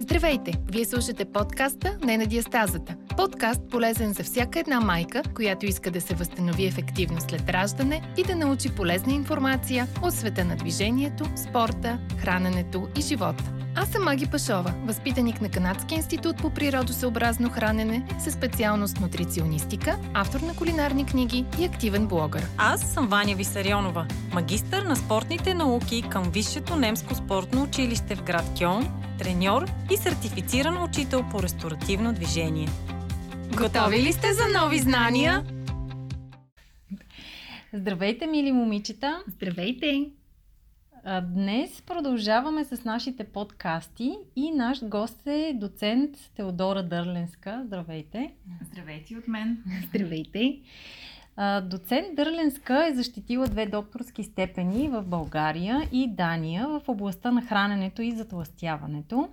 Здравейте! Вие слушате подкаста Не на диастазата. Подкаст полезен за всяка една майка, която иска да се възстанови ефективно след раждане и да научи полезна информация от света на движението, спорта, храненето и живота. Аз съм Маги Пашова, възпитаник на Канадския институт по природосъобразно хранене със специалност нутриционистика, автор на кулинарни книги и активен блогър. Аз съм Ваня Висарионова, магистър на спортните науки към Висшето немско спортно училище в град Кьон, треньор и сертифициран учител по ресторативно движение. Готови ли сте за нови знания? Здравейте, мили момичета! Здравейте! Днес продължаваме с нашите подкасти и наш гост е доцент Теодора Дърленска. Здравейте! Здравейте от мен! Здравейте! Доцент Дърленска е защитила две докторски степени в България и Дания в областта на храненето и затластяването.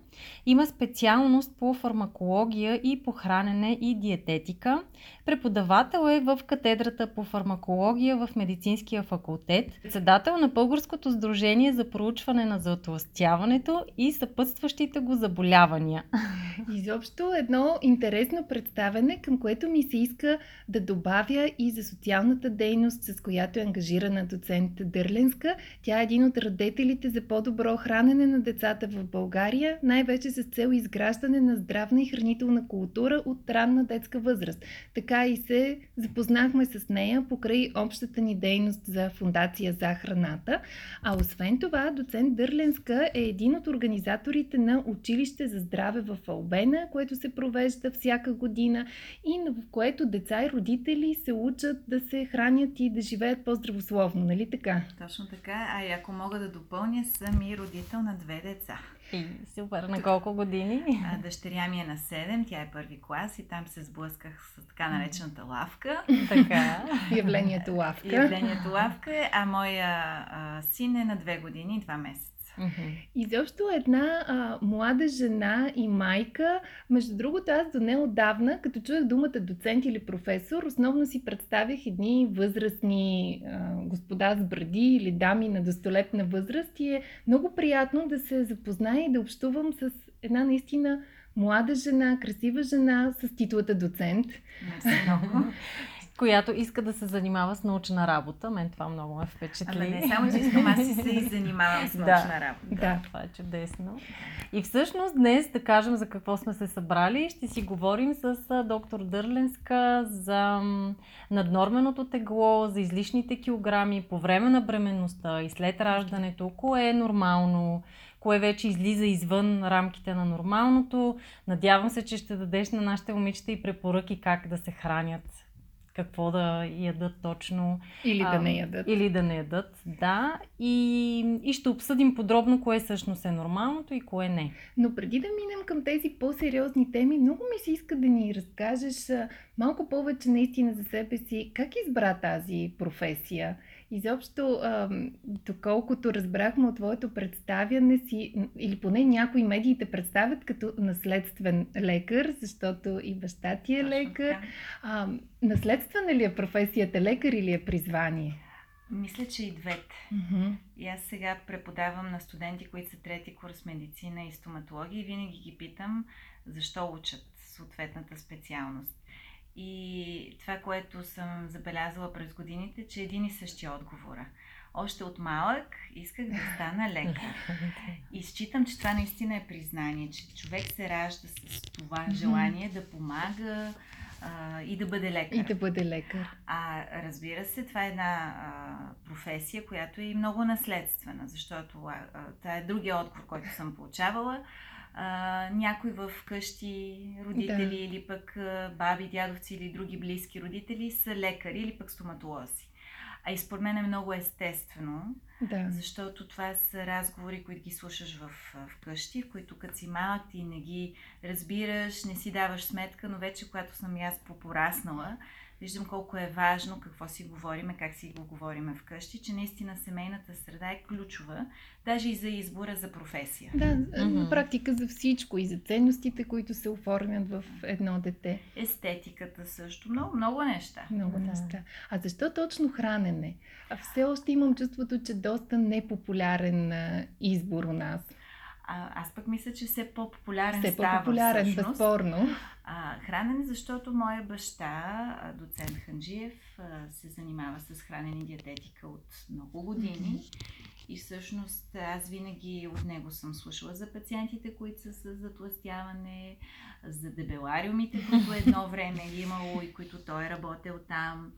Има специалност по фармакология и по хранене и диететика. Преподавател е в катедрата по фармакология в Медицинския факултет. Председател на Българското сдружение за проучване на затластяването и съпътстващите го заболявания. Изобщо едно интересно представене, към което ми се иска да добавя и за социалната дейност, с която е ангажирана доцент Дърленска. Тя е един от родителите за по-добро хранене на децата в България, най-вече с цел изграждане на здравна и хранителна култура от ранна детска възраст. Така и се запознахме с нея покрай общата ни дейност за Фундация за храната. А освен това, доцент Дърленска е един от организаторите на Училище за здраве в Албена, което се провежда всяка година и в което деца и родители се учат да се хранят и да живеят по-здравословно, нали така? Точно така. А и ако мога да допълня, съм и родител на две деца. И, супер. На колко години? А, дъщеря ми е на 7, тя е първи клас и там се сблъсках с така наречената лавка. Така. Явлението лавка. Явлението лавка е, а моя а, син е на 2 години и 2 месеца. Mm-hmm. Изобщо една а, млада жена и майка, между другото аз до неодавна, като чуях думата доцент или професор, основно си представях едни възрастни а, господа с бради или дами на достолетна възраст и е много приятно да се запозная и да общувам с една наистина млада жена, красива жена с титлата доцент. Много която иска да се занимава с научна работа. Мен това много ме впечатли. Ама не само, че искам, аз се и занимавам с научна да, работа. Да, това е чудесно. И всъщност днес, да кажем за какво сме се събрали, ще си говорим с доктор Дърленска за наднорменото тегло, за излишните килограми по време на бременността и след раждането, кое е нормално, кое вече излиза извън рамките на нормалното. Надявам се, че ще дадеш на нашите момичета и препоръки как да се хранят какво да ядат точно. Или да не ядат. Или да не ядат, да. И, и ще обсъдим подробно кое всъщност е нормалното и кое не. Но преди да минем към тези по-сериозни теми, много ми се иска да ни разкажеш малко повече наистина за себе си. Как избра тази професия? Изобщо, доколкото разбрахме от твоето представяне си, или поне някои медиите представят като наследствен лекар, защото и баща ти е лекар. А, наследствена ли е професията лекар или е призвание? Мисля, че и двете. Mm-hmm. И аз сега преподавам на студенти, които са трети курс медицина и стоматология и винаги ги питам защо учат съответната специалност. И това, което съм забелязала през годините, че един и същия отговора. Още от малък исках да стана лекар. И считам, че това наистина е признание, че човек се ражда с това желание да помага а, и да бъде лекар. И да бъде лекар. А разбира се, това е една а, професия, която е и много наследствена, защото а, това е другия отговор, който съм получавала а, някой в къщи родители да. или пък баби, дядовци или други близки родители са лекари или пък стоматолози. А и според мен е много естествено, да. защото това са разговори, които ги слушаш в, в къщи, в които като си малък ти не ги разбираш, не си даваш сметка, но вече когато съм и аз попораснала, виждам колко е важно какво си говориме, как си го говориме вкъщи, че наистина семейната среда е ключова, даже и за избора за професия. Да, mm-hmm. на практика за всичко и за ценностите, които се оформят в едно дете. Естетиката също, много, много неща. Много да. неща. А защо точно хранене? А все още имам чувството, че доста непопулярен избор у нас. А, аз пък мисля, че все по-популярен все става по-популярен, всъщност. безспорно. А, хранене, защото моя баща, доцент Ханджиев, се занимава с хранене и диететика от много години. И всъщност аз винаги от него съм слушала за пациентите, които са с затластяване, за дебелариумите, които едно време е имало и които той е работил там,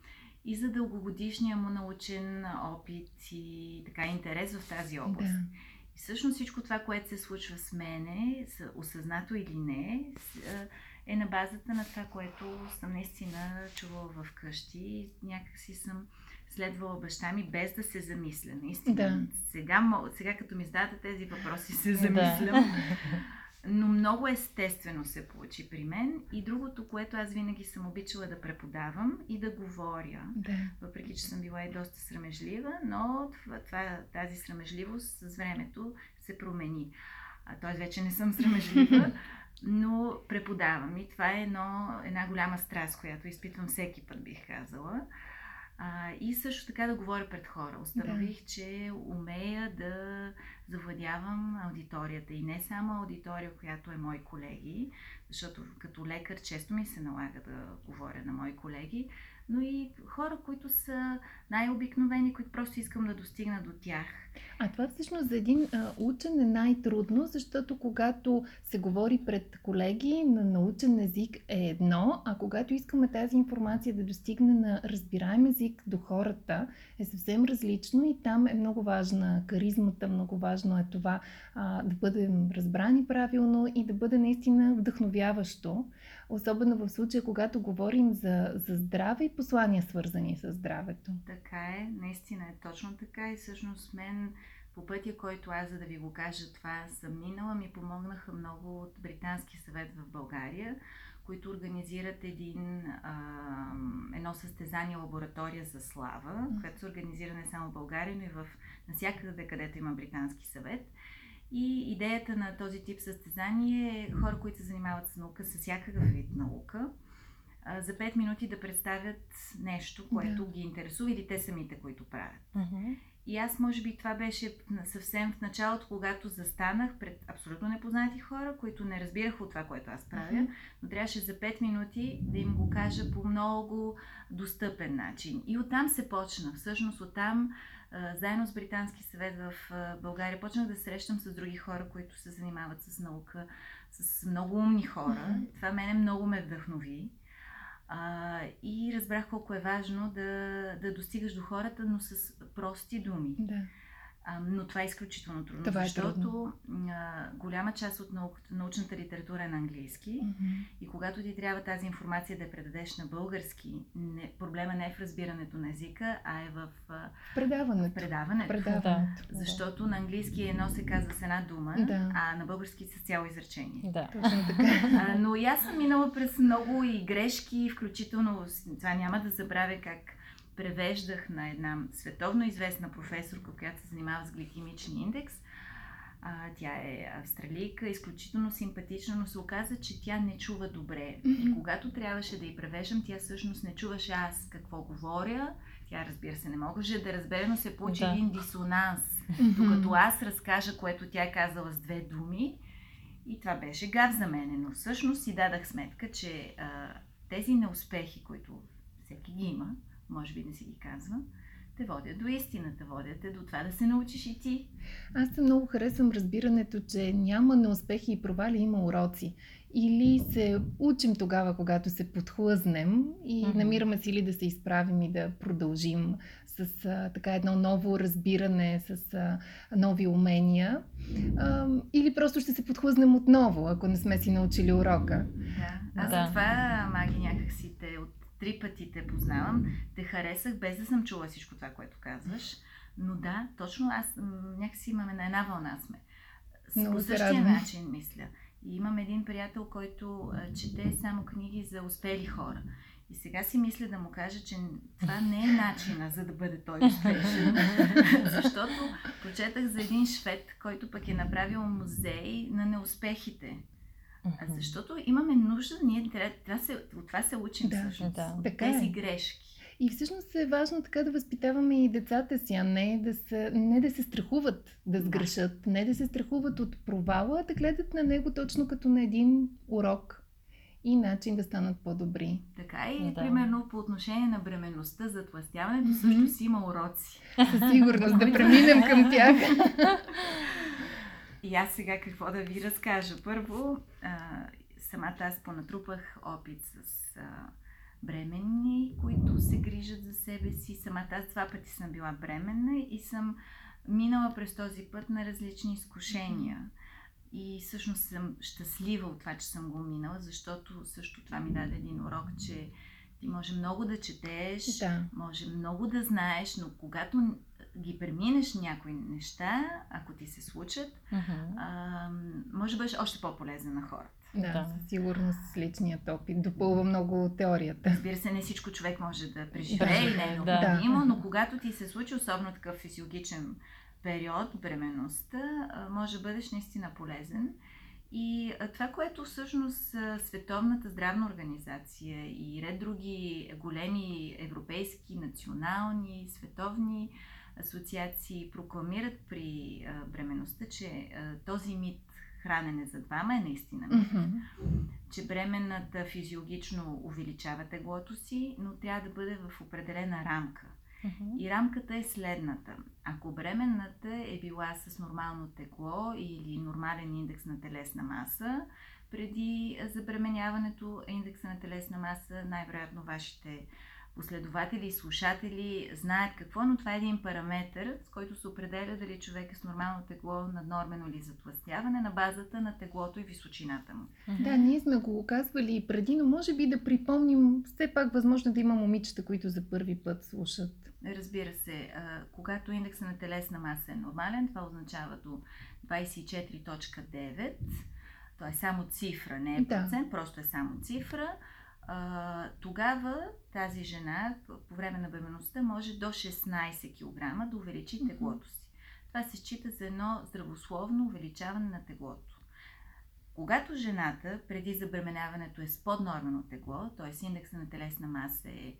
и за дългогодишния му научен опит и така интерес в тази област. Да. И всъщност всичко това, което се случва с мене, осъзнато или не, е на базата на това, което съм наистина чувала в къщи. Някакси съм следвала баща ми без да се замисля. Наистина. Да. Сега, сега като ми зададете тези въпроси, се замислям. Да. Но много естествено се получи при мен. И другото, което аз винаги съм обичала да преподавам и да говоря, да. въпреки че съм била и доста срамежлива, но това, тази срамежливост с времето се промени. Тоест вече не съм срамежлива, но преподавам. И това е едно, една голяма страст, която изпитвам всеки път, бих казала. А, и също така да говоря пред хора. Установих, да. че умея да завладявам аудиторията. И не само аудитория, която е мои колеги, защото като лекар често ми се налага да говоря на мои колеги, но и хора, които са най-обикновени, които просто искам да достигна до тях. А това всъщност за един а, учен е най-трудно, защото когато се говори пред колеги на научен език е едно, а когато искаме тази информация да достигне на разбираем език до хората е съвсем различно и там е много важна каризмата, много важно е това а, да бъдем разбрани правилно и да бъде наистина вдъхновяващо. Особено в случая, когато говорим за, за здраве и послания, свързани с здравето. Така е, наистина е точно така и всъщност мен по пътя, който аз, за да ви го кажа това, съм минала, ми помогнаха много от Британски съвет в България, които организират един, а, едно състезание лаборатория за слава, което се организира не само в България, но и в навсякъде, където има Британски съвет. И идеята на този тип състезание е хора, които се занимават с наука, с всякакъв вид наука, за 5 минути да представят нещо, което да. ги интересува или те самите, които правят. Uh-huh. И аз, може би, това беше съвсем в началото, когато застанах пред абсолютно непознати хора, които не разбираха от това, което аз правя, uh-huh. но трябваше за 5 минути да им го кажа по много достъпен начин. И оттам се почна. Всъщност оттам заедно с Британски съвет в България почнах да срещам с други хора, които се занимават с наука, с много умни хора. Това мене много ме вдъхнови. А, и разбрах колко е важно да, да достигаш до хората, но с прости думи. Да. А, но това е изключително трудно, това е защото трудно. А, голяма част от наук, научната литература е на английски mm-hmm. и когато ти трябва тази информация да я предадеш на български, не, проблема не е в разбирането на езика, а е в предаването. В предаването. предаването. Да. Защото на английски едно се казва с една дума, да. а на български с цяло изречение. Да, точно така. А, но и аз съм минала през много и грешки, включително това няма да забравя как превеждах на една световно известна професорка, която се занимава с гликемичен индекс. А, тя е австралийка, изключително симпатична, но се оказа, че тя не чува добре. И когато трябваше да й превеждам, тя всъщност не чуваше аз какво говоря. Тя, разбира се, не можеше да разбере, но се получи да. един дисонанс. Докато аз разкажа, което тя е казала с две думи. И това беше гав за мене. Но всъщност си дадах сметка, че а, тези неуспехи, които всеки ги има, може би да си ги казва, те водят до истината, водят те до това да се научиш и ти. Аз много харесвам разбирането, че няма неуспехи и провали, има уроци. Или се учим тогава, когато се подхлъзнем и mm-hmm. намираме сили да се изправим и да продължим с а, така едно ново разбиране, с а, нови умения. А, или просто ще се подхлъзнем отново, ако не сме си научили урока. Да, аз да. затова маги някакси те от три пъти те познавам, те харесах, без да съм чула всичко това, което казваш. Но да, точно аз някакси имаме на една вълна сме. По същия радвам. начин мисля. И имам един приятел, който а, чете само книги за успели хора. И сега си мисля да му кажа, че това не е начина за да бъде той успешен. Защото прочетах за един швед, който пък е направил музей на неуспехите. Mm-hmm. Защото имаме нужда, ние трябва, се, от това се учим да, всъщност. Да. От тези е. грешки. И всъщност е важно така да възпитаваме и децата си, а не да, са, не да се страхуват да сгрешат, не да се страхуват от провала, а да гледат на него точно като на един урок и начин да станат по-добри. Така и, да. примерно, по отношение на бременността, затластяването mm-hmm. също си има уроци. Със сигурност, да преминем към тях. И аз сега какво да ви разкажа? Първо, а, самата аз понатрупах опит с а, бременни, които се грижат за себе си. Самата аз два пъти съм била бременна и съм минала през този път на различни изкушения. И всъщност съм щастлива от това, че съм го минала, защото също това ми даде един урок, че ти може много да четеш, да. може много да знаеш, но когато ги преминеш някои неща, ако ти се случат, uh-huh. а, може да бъдеш още по-полезен на хората. Да, да, със сигурност с личният опит допълва много теорията. Разбира се, не всичко човек може да преживее и не е необходимо, да. но когато ти се случи, особено такъв физиологичен период, бременността, може да бъдеш наистина полезен. И това, което всъщност Световната здравна организация и ред други големи европейски, национални, световни асоциации прокламират при бременността, че този мит хранене за двама е наистина мит. Mm-hmm. Че бременната физиологично увеличава теглото си, но трябва да бъде в определена рамка. Mm-hmm. И рамката е следната. Ако бременната е била с нормално тегло или нормален индекс на телесна маса, преди забременяването индекса на телесна маса, най-вероятно вашите последователи и слушатели знаят какво, но това е един параметр, с който се определя дали човек е с нормално тегло, наднормено или затластяване на базата на теглото и височината му. Да, ние сме го казвали и преди, но може би да припомним, все пак възможно да има момичета, които за първи път слушат. Разбира се, когато индекса на телесна маса е нормален, това означава до 24.9, то е само цифра, не е процент, да. просто е само цифра а, тогава тази жена по време на бременността може до 16 кг да увеличи теглото си. Това се счита за едно здравословно увеличаване на теглото. Когато жената преди забременяването е с поднормено тегло, т.е. индекса на телесна маса е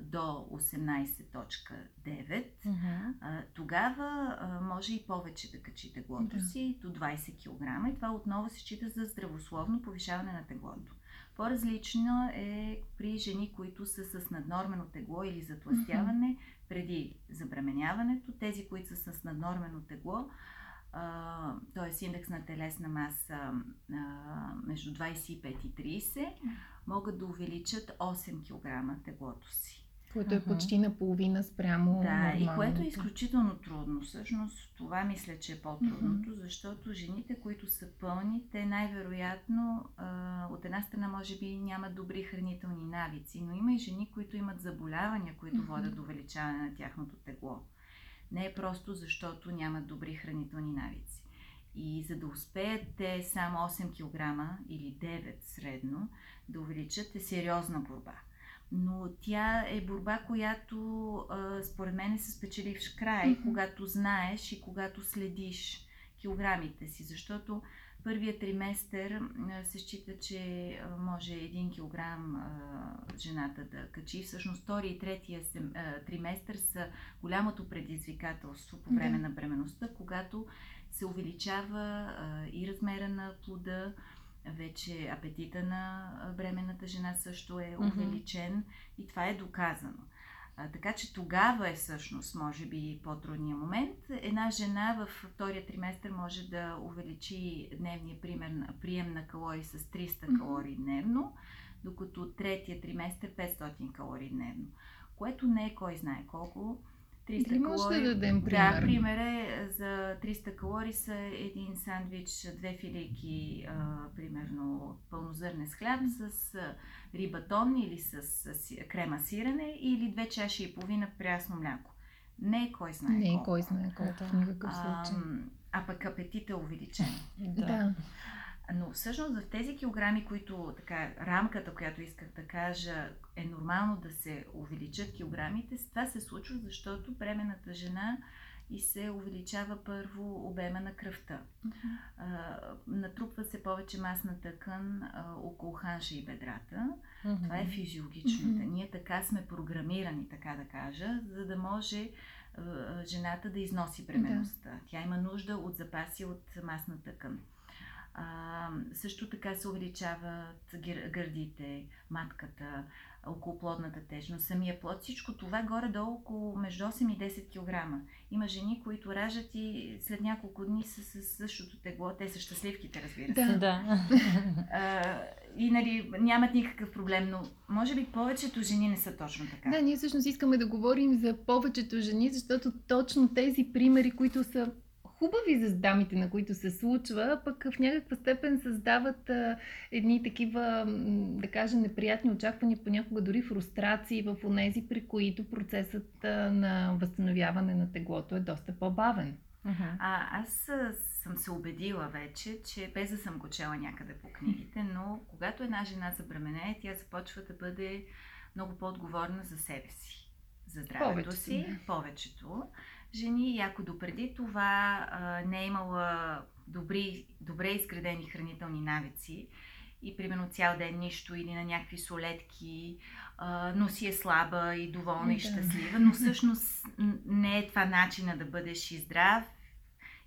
до 18.9, uh-huh. тогава може и повече да качи теглото uh-huh. си до 20 кг и това отново се счита за здравословно повишаване на теглото. По-различно е при жени, които са с наднормено тегло или затластяване mm-hmm. преди забременяването. Тези, които са с наднормено тегло, т.е. индекс на телесна маса а, между 25 и 30, могат да увеличат 8 кг теглото си което е почти наполовина спрямо. Да, и което е изключително трудно. Всъщност това мисля, че е по-трудното, защото жените, които са пълни, те най-вероятно от една страна може би нямат добри хранителни навици, но има и жени, които имат заболявания, които водят до увеличаване на тяхното тегло. Не е просто защото нямат добри хранителни навици. И за да успеят те само 8 кг или 9 средно да увеличат е сериозна борба но тя е борба, която а, според мен е с печеливш край, mm-hmm. когато знаеш и когато следиш килограмите си, защото първият триместър се счита, че може 1 килограм жената да качи. Всъщност втори и третия триместър са голямото предизвикателство по време на бременността, когато се увеличава и размера на плода, вече апетита на бременната жена също е увеличен mm-hmm. и това е доказано. А, така че тогава е всъщност, може би, по-трудният момент. Една жена в втория триместър може да увеличи дневния пример, прием на калории с 300 mm-hmm. калории дневно, докато третия триместър 500 калории дневно, което не е кой знае колко 300 Или може калории. да дадем пример? Да, пример е за 300 калории са един сандвич, две филийки, а, примерно пълнозърнен с хляб с а, рибатон или с, с крема сирене или две чаши и половина прясно мляко. Не е кой знае Не е кой знае колко в никакъв случай. А, а пък апетит е увеличен. да. Но всъщност в тези килограми, които така, рамката, която исках да кажа, е нормално да се увеличат килограмите, това се случва, защото бременната жена и се увеличава първо обема на кръвта. А, натрупва се повече масна тъкан а, около ханша и бедрата. Това е физиологичната. Ние така сме програмирани, така да кажа, за да може а, жената да износи бременността. Да. Тя има нужда от запаси от масна тъкан. А, също така се увеличават гърдите, матката, околоплодната тежност, самия плод, всичко това горе-долу около между 8 и 10 кг. Има жени, които раждат и след няколко дни са с същото тегло. Те са щастливките, разбира се. Да. да. А, и нали, нямат никакъв проблем, но може би повечето жени не са точно така. Да, ние всъщност искаме да говорим за повечето жени, защото точно тези примери, които са хубави за дамите, на които се случва, пък в някаква степен създават а, едни такива, да кажа, неприятни очаквания, понякога дори фрустрации в онези, при които процесът а, на възстановяване на теглото е доста по-бавен. А, аз съм се убедила вече, че без да съм го чела някъде по книгите, но когато една жена забременее, тя започва да бъде много по-отговорна за себе си, за здравето повечето, си, повечето жени и ако допреди това а, не е имала добри, добре изградени хранителни навици и примерно цял ден нищо или на някакви солетки, а, но си е слаба и доволна да. и щастлива, но всъщност не е това начина да бъдеш и здрав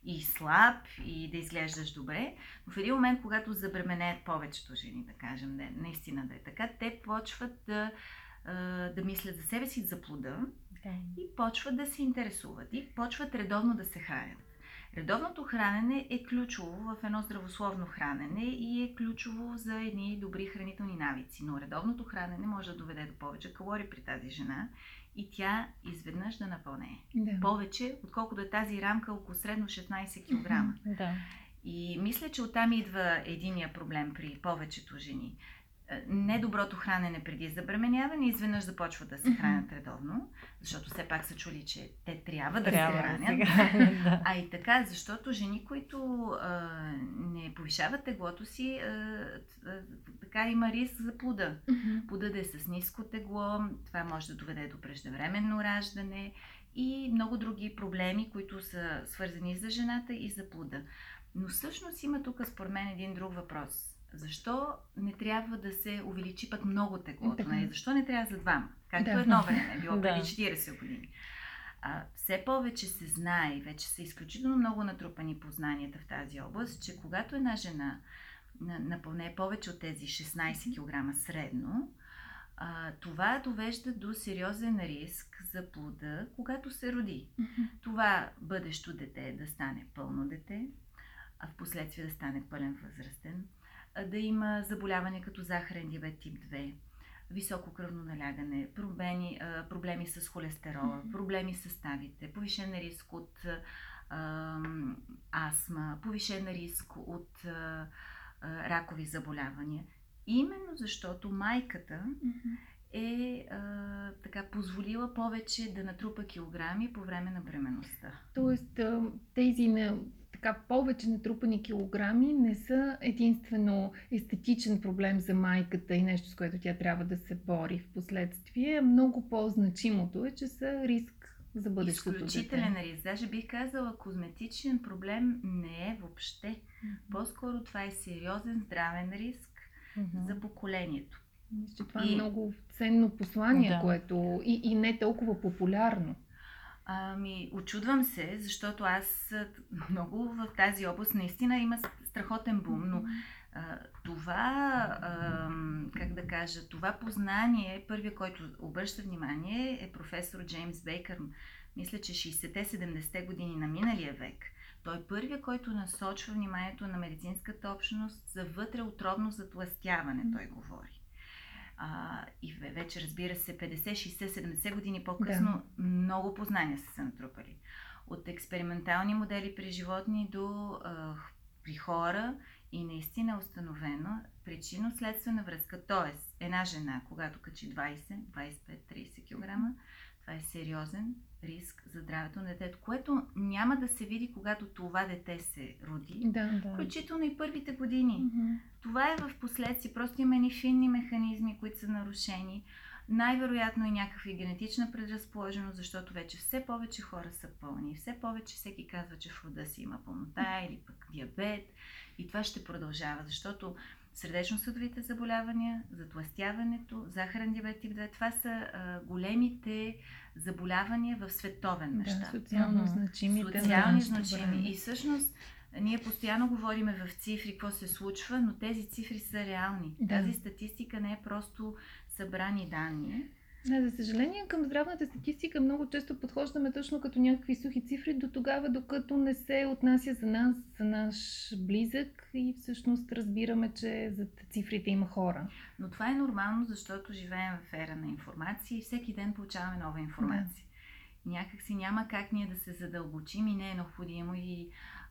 и слаб и да изглеждаш добре. Но в един момент, когато забременеят повечето жени, да кажем, не, наистина да е така, те почват да, да мислят за себе си, за плода да. И почват да се интересуват и почват редовно да се хранят. Редовното хранене е ключово в едно здравословно хранене и е ключово за едни добри хранителни навици. Но редовното хранене може да доведе до повече калории при тази жена и тя изведнъж да напълне. Да. Повече, отколкото е тази рамка около средно 16 кг. Да. И мисля, че оттам идва единия проблем при повечето жени недоброто хранене преди забременяване, изведнъж започват да се хранят редовно, защото все пак са чули, че те трябва да трябва се хранят. Да а и така, защото жени, които а, не повишават теглото си, а, а, така има риск за плода. Плода да е с ниско тегло, това може да доведе до преждевременно раждане и много други проблеми, които са свързани за жената и за плода. Но всъщност има тук според мен един друг въпрос защо не трябва да се увеличи пък много теглото? Нали? Защо не трябва за двама? Както да. едно време е било преди 40 години. А, все повече се знае и вече са изключително много натрупани познанията в тази област, че когато една жена напълне повече от тези 16 кг средно, а, това довежда до сериозен риск за плода, когато се роди. Това бъдещо дете да стане пълно дете, а в последствие да стане пълен възрастен да има заболяване като захарен диабет тип 2, високо кръвно налягане, проблеми, проблеми с холестерола, проблеми с ставите, повишен риск от астма, повишен риск от ракови заболявания. Именно защото майката е а, така позволила повече да натрупа килограми по време на бременността. Тоест тези така повече натрупани килограми не са единствено естетичен проблем за майката и нещо, с което тя трябва да се бори в последствие. Много по-значимото е, че са риск за бъдещето Изключителен дете. риск. Даже бих казала, козметичен проблем не е въобще. Mm-hmm. По-скоро това е сериозен здравен риск mm-hmm. за поколението. Мисля, това е и... е много ценно послание, да. което и, и не толкова популярно. Ами, очудвам се, защото аз много в тази област наистина има страхотен бум, но а, това, а, как да кажа, това познание, първият, който обръща внимание е професор Джеймс Бейкър. Мисля, че 60-70 години на миналия век. Той е първият, който насочва вниманието на медицинската общност за вътреутробно затластяване, той говори. А, и вече, разбира се, 50, 60, 70 години по-късно да. много познания са се натрупали. От експериментални модели при животни до а, при хора и наистина е установено причинно-следствена връзка. Тоест, една жена, когато качи 20, 25, 30 кг, това е сериозен риск за здравето на детето, което няма да се види, когато това дете се роди, да, да. включително и първите години. Mm-hmm. Това е в последствие. Просто има ни финни механизми, които са нарушени. Най-вероятно и някаква генетична предразположеност, защото вече все повече хора са пълни. Все повече всеки казва, че в рода си има пълнота или пък диабет. И това ще продължава, защото сърдечно-съдовите заболявания, затластяването, захарен диабет тип 2, това са а, големите заболявания в световен мащаб. Да, социално значимите. Социални значими. И всъщност ние постоянно говориме в цифри какво се случва, но тези цифри са реални. Да. Тази статистика не е просто събрани данни. Не, за съжаление, към здравната статистика много често подхождаме точно като някакви сухи цифри до тогава, докато не се отнася за нас, за наш близък и всъщност разбираме, че за цифрите има хора. Но това е нормално, защото живеем в ера на информация и всеки ден получаваме нова информация. Да. Някак си няма как ние да се задълбочим и не е необходимо и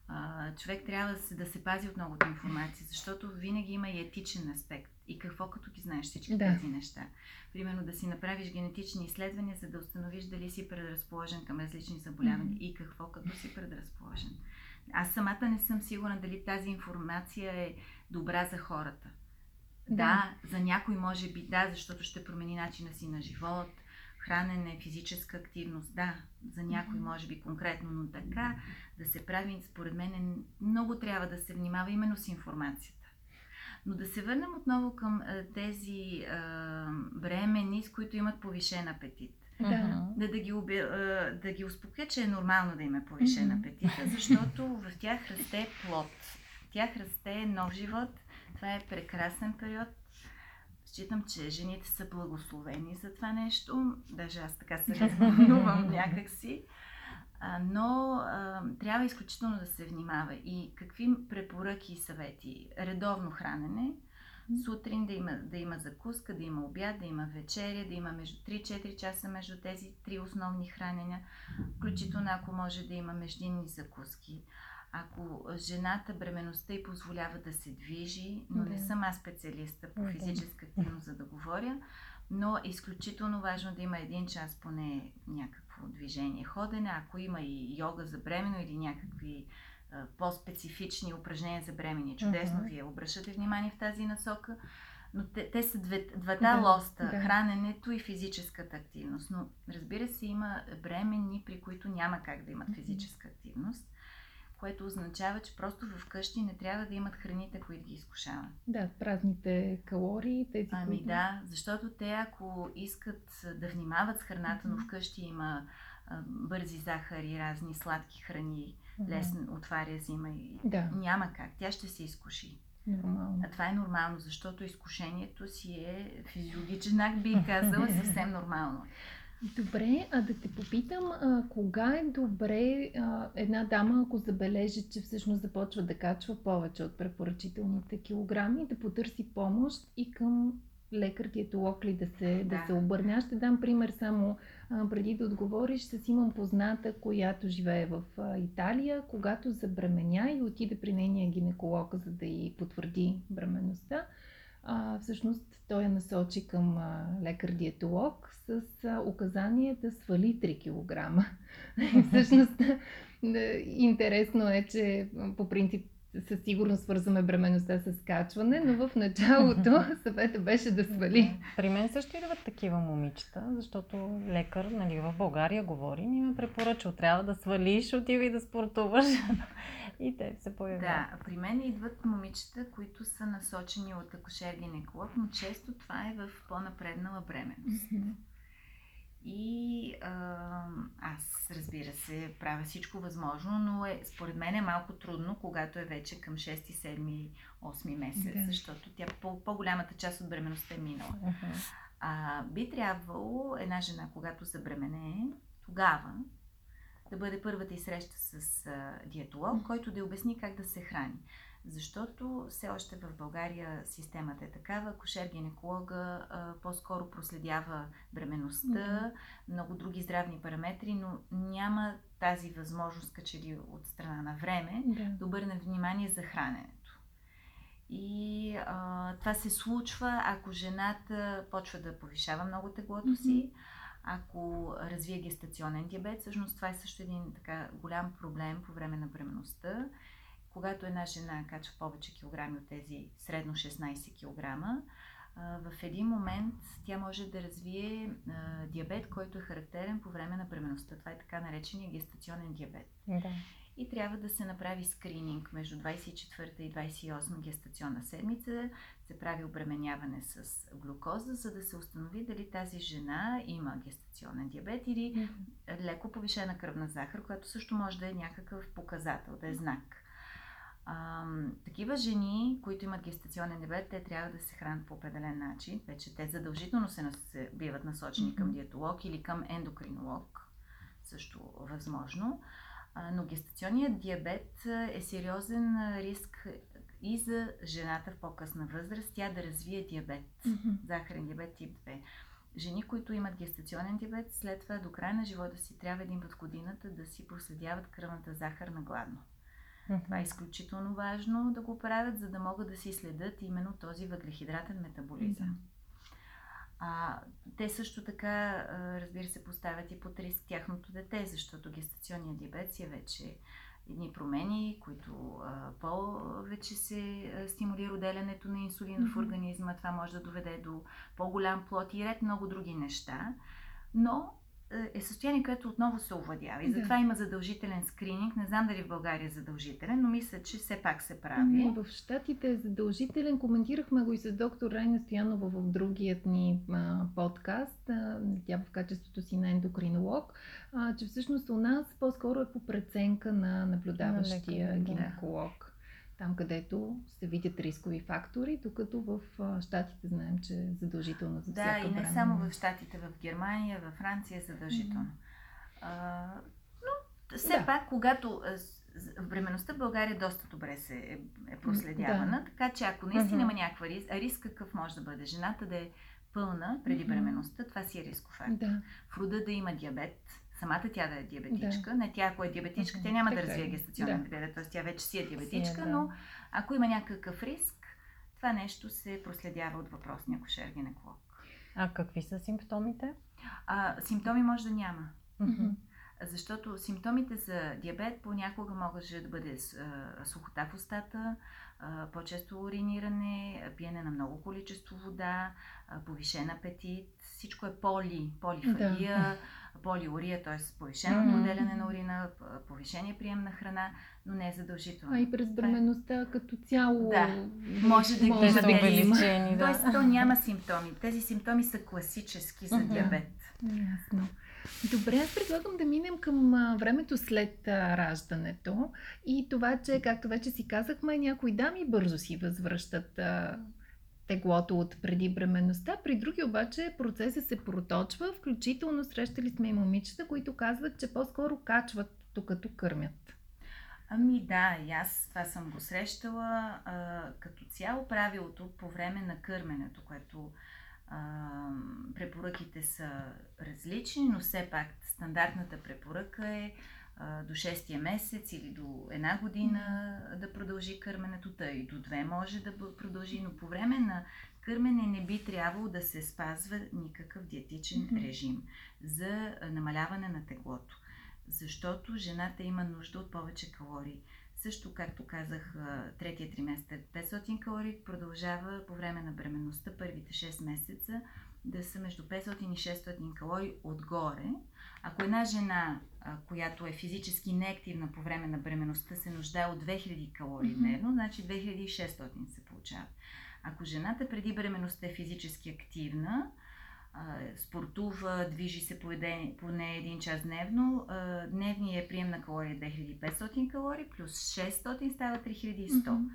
а, човек трябва да се, да се пази от многото информация, защото винаги има и етичен аспект. И какво като ги знаеш всички да. тези неща? Примерно да си направиш генетични изследвания, за да установиш дали си предразположен към различни заболявания mm-hmm. и какво като си предразположен. Аз самата не съм сигурна дали тази информация е добра за хората. Да, да за някой може би да, защото ще промени начина си на живот, хранене, физическа активност, да, за някой може би конкретно, но така да се прави, според мен, много трябва да се внимава именно с информацията. Но да се върнем отново към а, тези а, бремени, с които имат повишен апетит. Да. Да, да, ги, оби, а, да ги успокоя, че е нормално да има повишен апетит, защото в тях расте плод. В тях расте нов живот. Това е прекрасен период. Считам, че жените са благословени за това нещо. Даже аз така се развълнувам някакси. А, но а, трябва изключително да се внимава. И какви препоръки и съвети? Редовно хранене. Сутрин да има, да има закуска, да има обяд, да има вечеря, да има между 3-4 часа между тези три основни хранения. Включително ако може да има междинни закуски. Ако жената бременността и позволява да се движи, но не съм аз специалиста по физическа активност, за да говоря, но е изключително важно да има един час поне някакво движение, ходене. Ако има и йога за бремено или някакви а, по-специфични упражнения за бремени, чудесно uh-huh. вие обръщате внимание в тази насока. Но те, те са две, двата да, лоста да. храненето и физическата активност. Но разбира се, има бремени, при които няма как да имат физическа активност което означава, че просто вкъщи не трябва да имат храните, които ги изкушават. Да, празните калории, тези, Ами които... да, защото те ако искат да внимават с храната, но вкъщи има а, бързи захари, разни сладки храни, лесно отваря зима и да. няма как. Тя ще се изкуши. Нормално. А това е нормално, защото изкушението си е физиологичен акт, би казала, съвсем нормално. Добре, а да те попитам, а, кога е добре а, една дама, ако забележи, че всъщност започва да качва повече от препоръчителните килограми, да потърси помощ и към лекар-диетолог ли да се, да. да се обърне. Аз ще дам пример само а, преди да отговориш. С имам позната, която живее в а, Италия, когато забременя и отиде при нейния гинеколог, за да й потвърди бременността а, всъщност той я насочи към лекар-диетолог с а, указание да свали 3 кг. Всъщност интересно е, че по принцип със сигурност свързваме бременността с качване, но в началото съвета беше да свали. При мен също идват такива момичета, защото лекар нали, в България говори и ми препоръчал, трябва да свалиш, отиви да спортуваш. и те се появяват. Да, при мен идват момичета, които са насочени от акушер гинеколог, но често това е в по-напреднала бременност. И а, аз, разбира се, правя всичко възможно, но е, според мен е малко трудно, когато е вече към 6, 7, 8 месец, да. защото тя по, по-голямата част от бременността е минала. Uh-huh. А, би трябвало една жена, когато забремене, тогава да бъде първата и среща с а, диетолог, който да обясни как да се храни. Защото все още в България системата е такава. Кошер-гинеколога по-скоро проследява бременността, mm-hmm. много други здравни параметри, но няма тази възможност, качели от страна на време, mm-hmm. да обърне внимание за храненето. И а, това се случва, ако жената почва да повишава много теглото mm-hmm. си, ако развие гестационен диабет. Всъщност това е също един така голям проблем по време на бременността когато една жена качва повече килограми от тези средно 16 кг, в един момент тя може да развие а, диабет, който е характерен по време на бременността. Това е така наречения гестационен диабет. Да. И трябва да се направи скрининг между 24 и 28 гестационна седмица. Се прави обременяване с глюкоза, за да се установи дали тази жена има гестационен диабет или леко повишена кръвна захар, която също може да е някакъв показател, да е знак. А, такива жени, които имат гестационен диабет, те трябва да се хранят по определен начин. Вече те задължително се, се биват насочени към диетолог или към ендокринолог. Също възможно. А, но гестационният диабет е сериозен риск и за жената в по-късна възраст, тя да развие диабет, mm-hmm. захарен диабет тип 2. Жени, които имат гестационен диабет, след това до края на живота си трябва един път годината да си проследяват кръвната захар на гладно. Това е изключително важно да го правят, за да могат да си следят именно този въглехидратен метаболизъм. А, те също така, разбира се, поставят и под риск тяхното дете, защото гестационният диабет си е вече едни промени, които повече се стимулира отделянето на инсулин mm-hmm. в организма. Това може да доведе до по-голям плод и ред много други неща. Но е състояние, което отново се овладява. И затова да. има задължителен скрининг. Не знам дали в България е задължителен, но мисля, че все пак се прави. Не, в Штатите е задължителен. Коментирахме го и с доктор Райна Стоянова в другият ни а, подкаст, а, тя в качеството си на ендокринолог, а, че всъщност у нас по-скоро е по преценка на наблюдаващия гинеколог там където се видят рискови фактори, докато в Штатите знаем, че е задължително за Да, и не време. само в Штатите, в Германия, в Франция е задължително. Mm-hmm. А, но все да. пак, когато временността в България доста добре се е, е проследявана, да. така че ако наистина mm-hmm. има някаква риск, а риск какъв може да бъде? Жената да е пълна преди mm-hmm. бременността, това си е рисков фактор. Да. В рода да има диабет, самата тя да е диабетичка. Да. Не тя, ако е диабетичка, тя няма така да развие е. гестационен да. диабет, т.е. тя вече си е диабетичка, си е, да. но ако има някакъв риск, това нещо се проследява от въпросния кошер гинеколог. А какви са симптомите? А, симптоми може да няма. Mm-hmm. Защото симптомите за диабет понякога може да бъде сухота в устата, по-често уриниране, пиене на много количество вода, повишен апетит. Всичко е поли, полифагия, да полиурия, т.е. повишено mm-hmm. отделяне на урина, повишение прием на храна, но не е задължително. А и през бременността като цяло да, може да може да увеличени. Да. Тоест, то няма симптоми. Тези симптоми са класически за mm-hmm. диабет. Ясно. Добре, аз предлагам да минем към времето след раждането и това, че, както вече си казахме, някои дами бързо си възвръщат теглото от преди бременността. При други обаче процесът се проточва, включително срещали сме и момичета, които казват, че по-скоро качват, докато кърмят. Ами да, и аз това съм го срещала. А, като цяло правилото по време на кърменето, което а, препоръките са различни, но все пак стандартната препоръка е до 6 месец или до една година да продължи кърменето, тъй до две може да продължи, но по време на кърмене не би трябвало да се спазва никакъв диетичен режим за намаляване на теглото, защото жената има нужда от повече калории. Също, както казах, третия триместър 500 калории продължава по време на бременността първите 6 месеца да са между 500 и 600 калории отгоре. Ако една жена, която е физически неактивна по време на бременността, се нуждае от 2000 калории дневно, значи 2600 се получават. Ако жената преди бременността е физически активна, спортува, движи се поне един час дневно, дневният прием на калории е 2500 калории, плюс 600 става 3100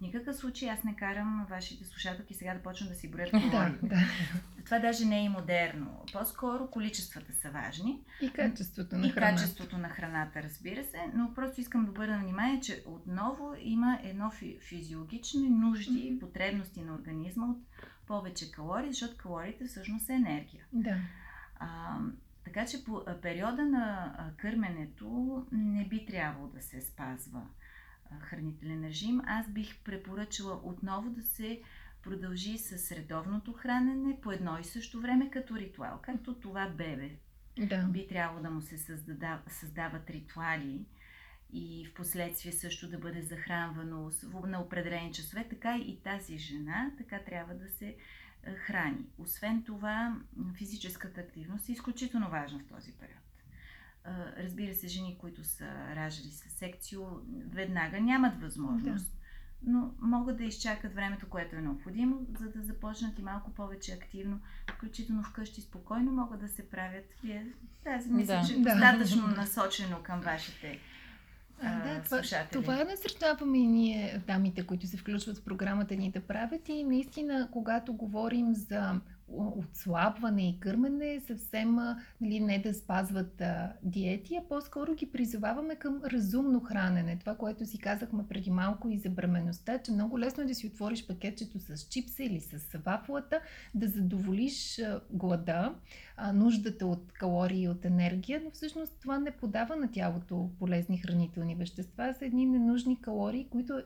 никакъв случай аз не карам вашите слушателки сега да почнат да си броят калориите. да, да. Това даже не е модерно. По-скоро количествата са важни. И качеството на и храната. И качеството на храната, разбира се. Но просто искам да обърна внимание, че отново има едно физиологични нужди, mm-hmm. потребности на организма от повече калории, защото калориите всъщност са енергия. Да. А, така че по периода на кърменето не би трябвало да се спазва хранителен режим, аз бих препоръчала отново да се продължи с редовното хранене по едно и също време като ритуал, както това бебе. Да. Би трябвало да му се създада, създават ритуали и в последствие също да бъде захранвано на определени часове, така и тази жена, така трябва да се храни. Освен това, физическата активност е изключително важна в този период. Разбира се, жени, които са раждали с секцио, веднага нямат възможност. Да но могат да изчакат времето, което е необходимо, за да започнат и малко повече активно, включително вкъщи спокойно могат да се правят. Вие тази мисля, да. че е достатъчно да. насочено към вашите а, да, това, това насърчаваме и ние, дамите, които се включват в програмата ни да правят. И наистина, когато говорим за отслабване и кърмене, съвсем нали, не да спазват а, диети, а по-скоро ги призоваваме към разумно хранене. Това, което си казахме преди малко и за бременността, че много лесно е да си отвориш пакетчето с чипса или с вафлата, да задоволиш а, глада, а, нуждата от калории и от енергия, но всъщност това не подава на тялото полезни хранителни вещества, са едни ненужни калории, които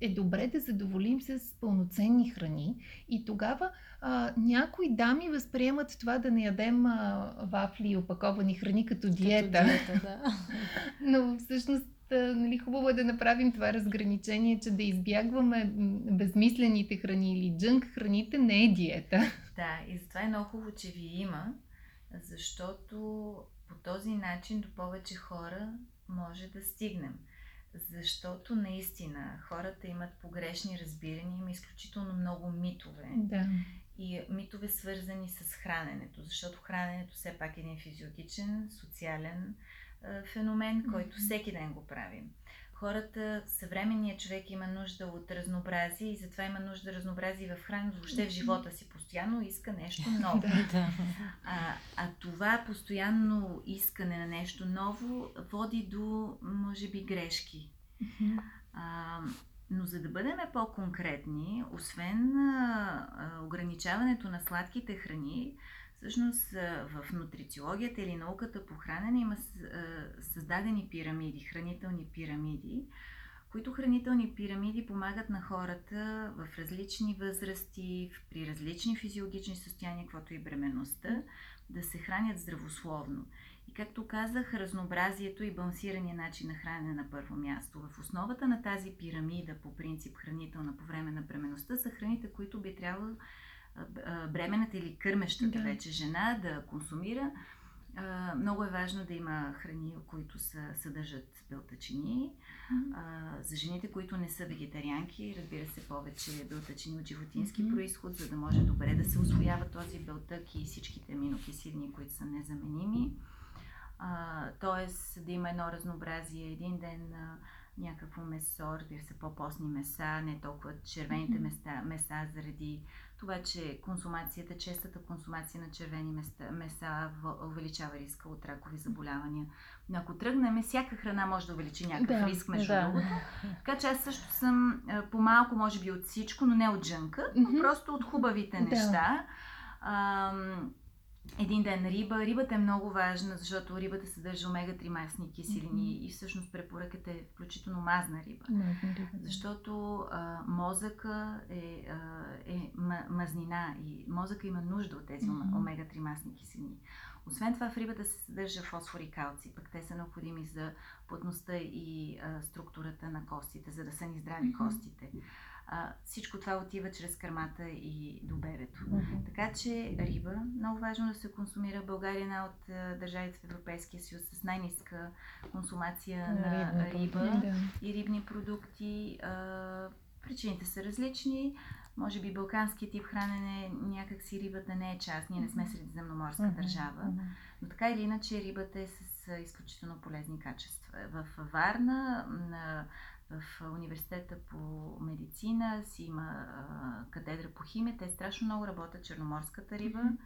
е добре да задоволим с пълноценни храни. И тогава а, някои дами възприемат това да не ядем а, вафли и опаковани храни като диета. Като диета да. Но всъщност нали, хубаво е да направим това разграничение, че да избягваме безмислените храни или джънк храните не е диета. Да, и затова е много хубаво, че ви има, защото по този начин до повече хора може да стигнем защото наистина хората имат погрешни разбирания, има изключително много митове. Да. И митове свързани с храненето, защото храненето все пак е един физиологичен, социален е, феномен, който всеки ден го правим хората, съвременният човек има нужда от разнообразие и затова има нужда разнообразие в храненето, въобще в живота си постоянно иска нещо ново. а, а това постоянно искане на нещо ново води до, може би, грешки. А, но за да бъдем по-конкретни, освен а, ограничаването на сладките храни, Всъщност в нутрициологията или науката по хранене има създадени пирамиди, хранителни пирамиди, които хранителни пирамиди помагат на хората в различни възрасти, при различни физиологични състояния, каквото и бременността, да се хранят здравословно. И както казах, разнообразието и балансирания начин на хранене на първо място. В основата на тази пирамида, по принцип хранителна по време на бременността, са храните, които би трябвало бременната или кърмещата да. вече жена да консумира. Много е важно да има храни, които са, съдържат белтачини. Mm-hmm. За жените, които не са вегетарианки, разбира се, повече белтачини от животински mm-hmm. происход, за да може добре да се освоява този белтък и всичките аминокиселини, които са незаменими. тоест да има едно разнообразие. Един ден някакво месо, разбира се, по-постни меса, не толкова червените меса, меса заради това, че консумацията, честата консумация на червени меса, меса увеличава риска от ракови заболявания. Но ако тръгнем, всяка храна може да увеличи някакъв да, риск, между да. другото. Така че аз също съм по-малко, може би, от всичко, но не от джънка, но просто от хубавите неща. Да един ден риба. Рибата е много важна, защото рибата съдържа омега-3 масни киселини mm-hmm. и всъщност препоръката е включително мазна риба. Да. Защото а, мозъка е, а, е мазнина и мозъка има нужда от тези mm-hmm. омега-3 масни киселини. Освен това в рибата се съдържа фосфор и калци, пък те са необходими за плътността и а, структурата на костите, за да са ни здрави mm-hmm. костите а, всичко това отива чрез кърмата и до бебето. Mm-hmm. Така че риба, много важно да се консумира. България е една от а, държавите в Европейския съюз с най-ниска консумация на, на риба да. и рибни продукти. А, причините са различни. Може би балканският тип хранене, някакси рибата не е част. Ние не сме средиземноморска mm-hmm. държава. Но така или иначе рибата е с изключително полезни качества. В Варна на в университета по медицина си има катедра по химия. Те страшно много работят черноморската риба. Mm-hmm.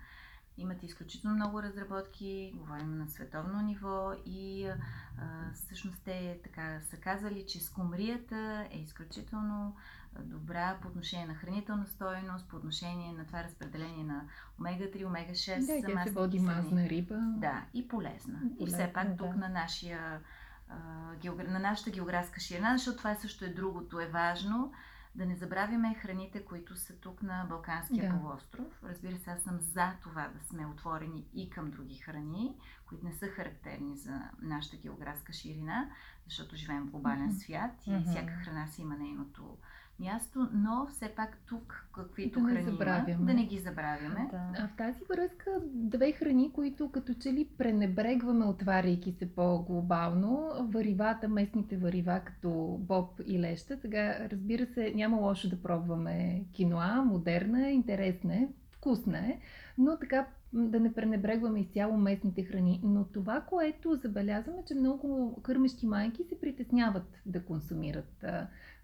Имат изключително много разработки, говорим на световно ниво и а, всъщност те така са казали, че скумрията е изключително добра по отношение на хранителна стоеност, по отношение на това разпределение на омега-3, омега-6. Да, тя се води мазна риба. Да, и полезна. полезна и все пак да. тук на нашия на нашата географска ширина, защото това също е другото, е важно да не забравяме храните, които са тук на Балканския да. полуостров. Разбира се, аз съм за това да сме отворени и към други храни, които не са характерни за нашата географска ширина, защото живеем в глобален mm-hmm. свят и mm-hmm. всяка храна си има нейното място, но все пак тук каквито Да не храни има, забравяме. да не ги забравяме. Да. А в тази връзка две храни, които като че ли пренебрегваме, отваряйки се по-глобално, варивата, местните варива, като боб и леща. Сега, разбира се, няма лошо да пробваме киноа, модерна, интересна е, вкусна е, но така да не пренебрегваме изцяло местните храни. Но това, което забелязваме, че много кърмещи майки се притесняват да консумират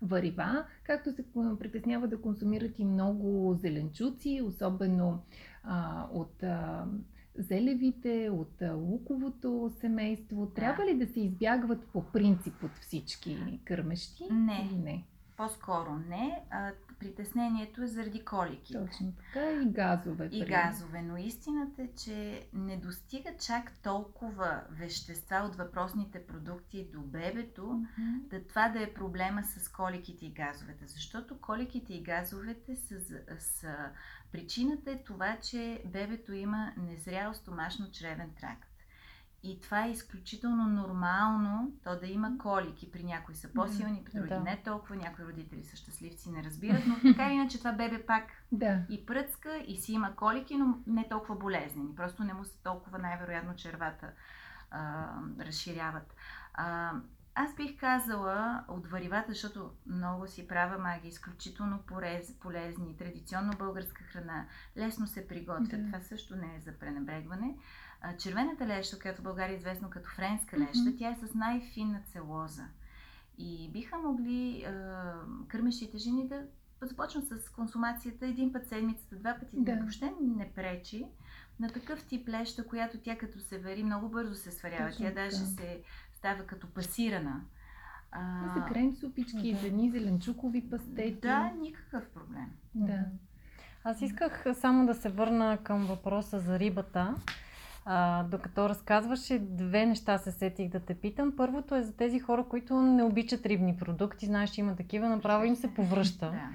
варива, както се притесняват да консумират и много зеленчуци, особено а, от а, зелевите, от луковото семейство. Трябва ли да се избягват по принцип от всички кърмещи? Не. Или не? По-скоро не. А, притеснението е заради коликите. Точно така и газове. И при- газове, но истината е, че не достига чак толкова вещества от въпросните продукти до бебето, Мгм. да това да е проблема с коликите и газовете. Защото коликите и газовете са, са причината е това, че бебето има незрял стомашно-чревен тракт. И това е изключително нормално то да има колики. При някои са по-силни, при други Да. не толкова. Някои родители са щастливци, не разбират, но така иначе това бебе пак Да. и пръцка, и си има колики, но не толкова болезнени. Просто не му се толкова най-вероятно червата а, разширяват. А, аз бих казала от варивата, защото много си права маги, изключително порез, полезни, традиционно българска храна, лесно се приготвят. Да. Това също не е за пренебрегване. Червената леща, която в България е известна като френска леща, тя е с най-финна целоза. И биха могли а, кърмещите жени да започнат с консумацията един път седмицата, два пъти. Да. Да. Въобще не пречи на такъв тип леща, която тя като се вари, много бързо се сварява. Точно тя даже така. се става като пасирана. А, И за крем супички, да. за ни зеленчукови пастети. да, никакъв проблем. Да. Аз исках само да се върна към въпроса за рибата. А, докато разказваше, две неща се сетих да те питам. Първото е за тези хора, които не обичат рибни продукти. Знаеш, че има такива, направо им се повръща. Да.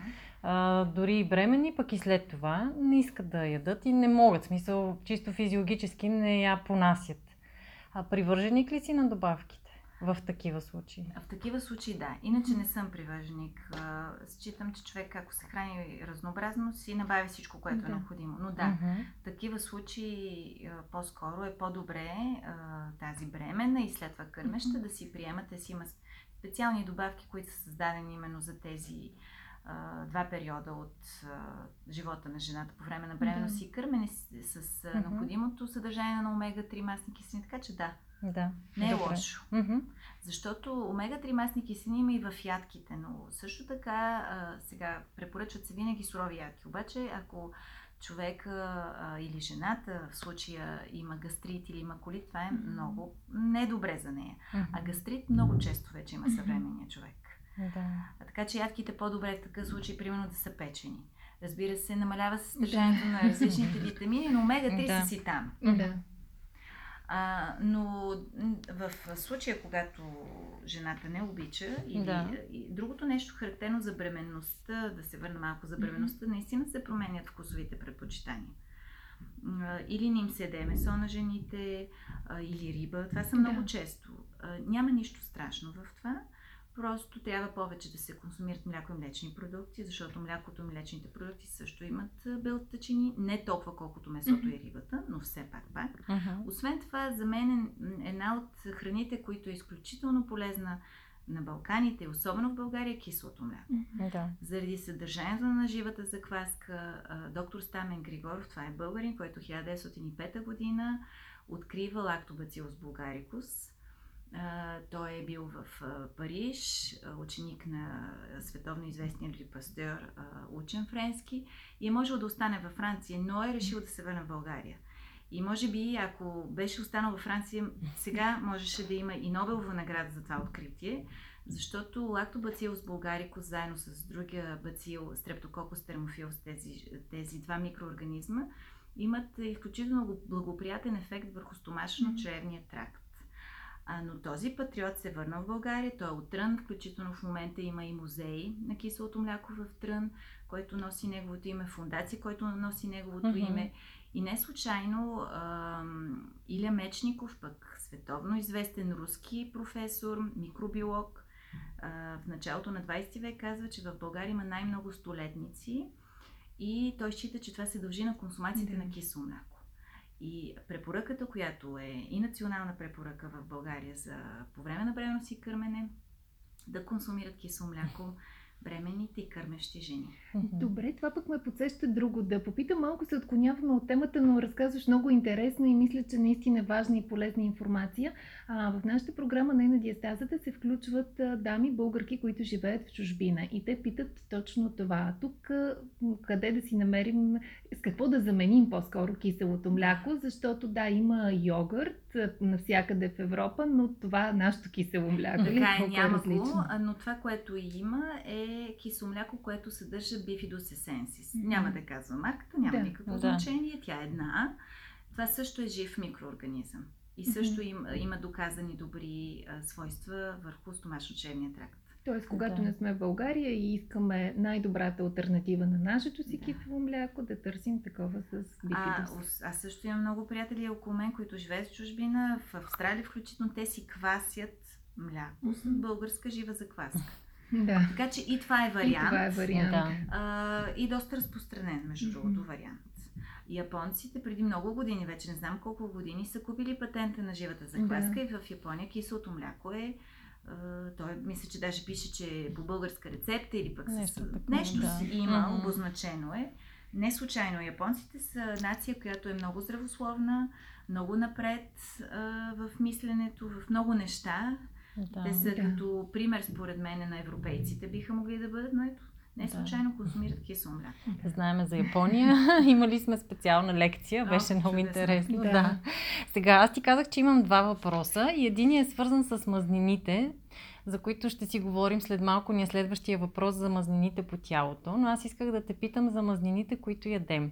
А, дори и бремени, пък и след това не искат да ядат и не могат. В смисъл, чисто физиологически не я понасят. А привърженик ли си на добавките в такива случаи? В такива случаи да. Иначе не съм привърженик. Считам, че човек, ако се храни разнообразно, си набави всичко, което Да. е необходимо. Но да, в такива случаи по-скоро е по-добре тази бременна и след това кърмеща да си приемате. Си има специални добавки, които са създадени именно за тези два периода от живота на жената по време на бременност Да. и кърмене с, с необходимото съдържание на омега-3 масни киселини. Така че да, Да. не е Добре. лошо. Мгм. Защото омега-3 масни киселини има и в ядките, но също така а, сега препоръчват се винаги сурови ядки. Обаче, ако човек а, или жената в случая има гастрит или има колит, това е Мгм. много недобре за нея. А Мгм. гастрит много често вече има съвременния човек. Да. А така че ядките по-добре в такъв случай, примерно да са печени. Разбира се, намалява се съдържанието на различните витамини, но омега-3 Да. са си там. Да. А, но в случая, когато жената не обича, или, Да. и другото нещо характерно за бременността, да се върна малко за бременността, наистина се променят вкусовите предпочитания. Или не им се яде месо на жените, или риба. Това са много Да. често. Няма нищо страшно в това. Просто трябва повече да се консумират мляко и млечни продукти, защото млякото и млечните продукти също имат белтъчини. Не толкова колкото месото и рибата, но все пак пак. Мгм. Освен това, за мен е една от храните, които е изключително полезна на Балканите, особено в България, е кислото мляко. Да. Заради съдържанието на живата закваска, доктор Стамен Григоров, това е българин, който 1905 година открива лактобацилус булгарикус. Той е бил в Париж, ученик на световно известния Луи Пастер, учен френски и е можел да остане във Франция, но е решил да се върне в България. И може би, ако беше останал във Франция, сега можеше да има и Нобелова награда за това откритие, защото лактобацилус булгарикус заедно с другия бацил стрептококус термофилус, тези, тези два микроорганизма, имат изключително благоприятен ефект върху стомашно-чревния тракт. А, но този патриот се върна в България, той е от Трън, включително в момента има и музей на киселото мляко в Трън, който носи неговото име, фундация, който носи неговото Мгм. име. И не случайно ам, Иля Мечников, пък световно известен руски професор, микробиолог, в началото на 20 век казва, че в България има най-много столетници и той счита, че това се дължи на консумацията да. на кисело мляко. И препоръката, която е и национална препоръка в България за по време на бременност и кърмене, да консумират кисело мляко, бременните и кърмещи жени. Добре, това пък ме подсеща друго. Да попитам, малко се отклоняваме от темата, но разказваш много интересно и мисля, че наистина е важна и полезна информация. А, в нашата програма на диастазата се включват дами българки, които живеят в чужбина и те питат точно това. Тук къде да си намерим, с какво да заменим по-скоро киселото мляко, защото да, има йогурт навсякъде в Европа, но това нашето кисело мляко така е, няма го, но това, което има е кисело мляко, което съдържа бифидос есенсис. Mm-hmm. Няма да казвам марката, няма да. никакво да. значение, тя е една. Това също е жив микроорганизъм. И също mm-hmm. има, има доказани добри а, свойства върху стомашно-черния тракт. Тоест, когато да. не сме в България и искаме най-добрата альтернатива на нашето си да. кифово мляко, да търсим такова с бифидус. А, аз също имам много приятели около мен, които живеят в чужбина, в Австралия включително, те си квасят мляко mm-hmm. с българска жива закваска. Да. Така че и това е вариант. И това е вариант. Да. А, и доста разпространен, между mm-hmm. другото, вариант. Японците преди много години, вече не знам колко години, са купили патента на живата закваска да. и в Япония киселото мляко е той мисля, че даже пише, че е по българска рецепта или пък нещо, с... такова, нещо да. си има, mm-hmm. обозначено е. Не случайно. Японците са нация, която е много здравословна, много напред а, в мисленето, в много неща. Да, Те са да. като пример, според мен, на европейците биха могли да бъдат, но ето, не случайно да. консумират кисело мляко. Знаеме за Япония. Имали сме специална лекция. Беше О, много чудесно. интересно. Да. да. Сега, аз ти казах, че имам два въпроса и един е свързан с мазнините, за които ще си говорим след малко. Ни е следващия въпрос за мазнините по тялото. Но аз исках да те питам за мазнините, които ядем.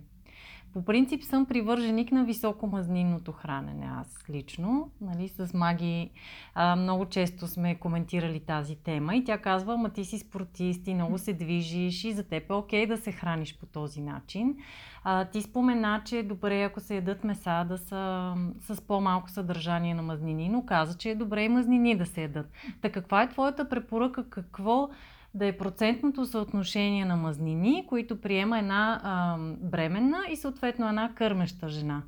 По принцип съм привърженик на високомазнинното хранене, аз лично. Нали, с Маги а, много често сме коментирали тази тема и тя казва, ма ти си спортист и много се движиш и за теб е окей да се храниш по този начин. А, ти спомена, че е добре, ако се ядат меса, да са с по-малко съдържание на мазнини, но каза, че е добре и мазнини да се ядат. Та каква е твоята препоръка? Какво да е процентното съотношение на мазнини, които приема една а, бременна и съответно една кърмеща жена.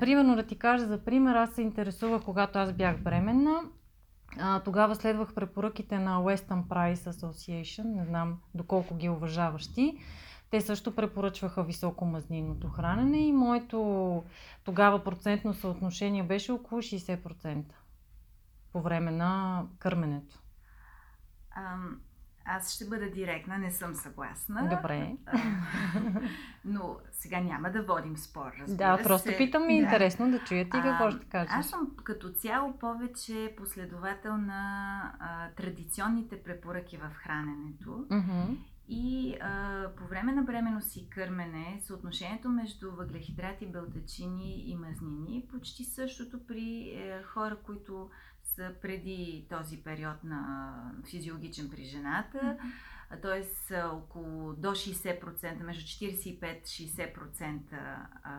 Примерно да ти кажа за пример, аз се интересувах, когато аз бях бременна, а, тогава следвах препоръките на Western Price Association, не знам доколко ги уважаващи. Те също препоръчваха високо мазнинното хранене и моето тогава процентно съотношение беше около 60% по време на кърменето. Аз ще бъда директна, не съм съгласна. Добре. Но сега няма да водим спор, Да, просто се. питам ми да. интересно да чуя ти какво ще кажеш. Аз съм като цяло повече последовател на а, традиционните препоръки в храненето. Mm-hmm. И а, по време на бременност и кърмене, съотношението между въглехидрати, белтачини и мазнини е почти същото при е, хора, които преди този период на физиологичен при жената, т.е. около до 60%, между 45-60%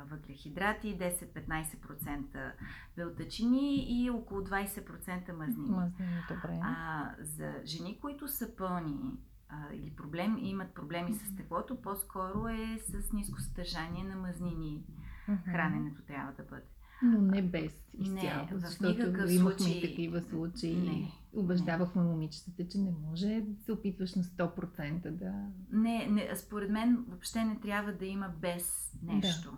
въглехидрати, 10-15% белтачини и около 20% мазнини. Мазнини, добре. А, за жени, които са пълни или проблем, имат проблеми с теглото, по-скоро е с ниско съдържание на мазнини. Храненето трябва да бъде. Но не без изцяло, не, защото имахме случай... такива случаи. Не, Убеждавахме не. момичетата, че не може да се опитваш на 100% да... Не, не, според мен въобще не трябва да има без нещо. Да.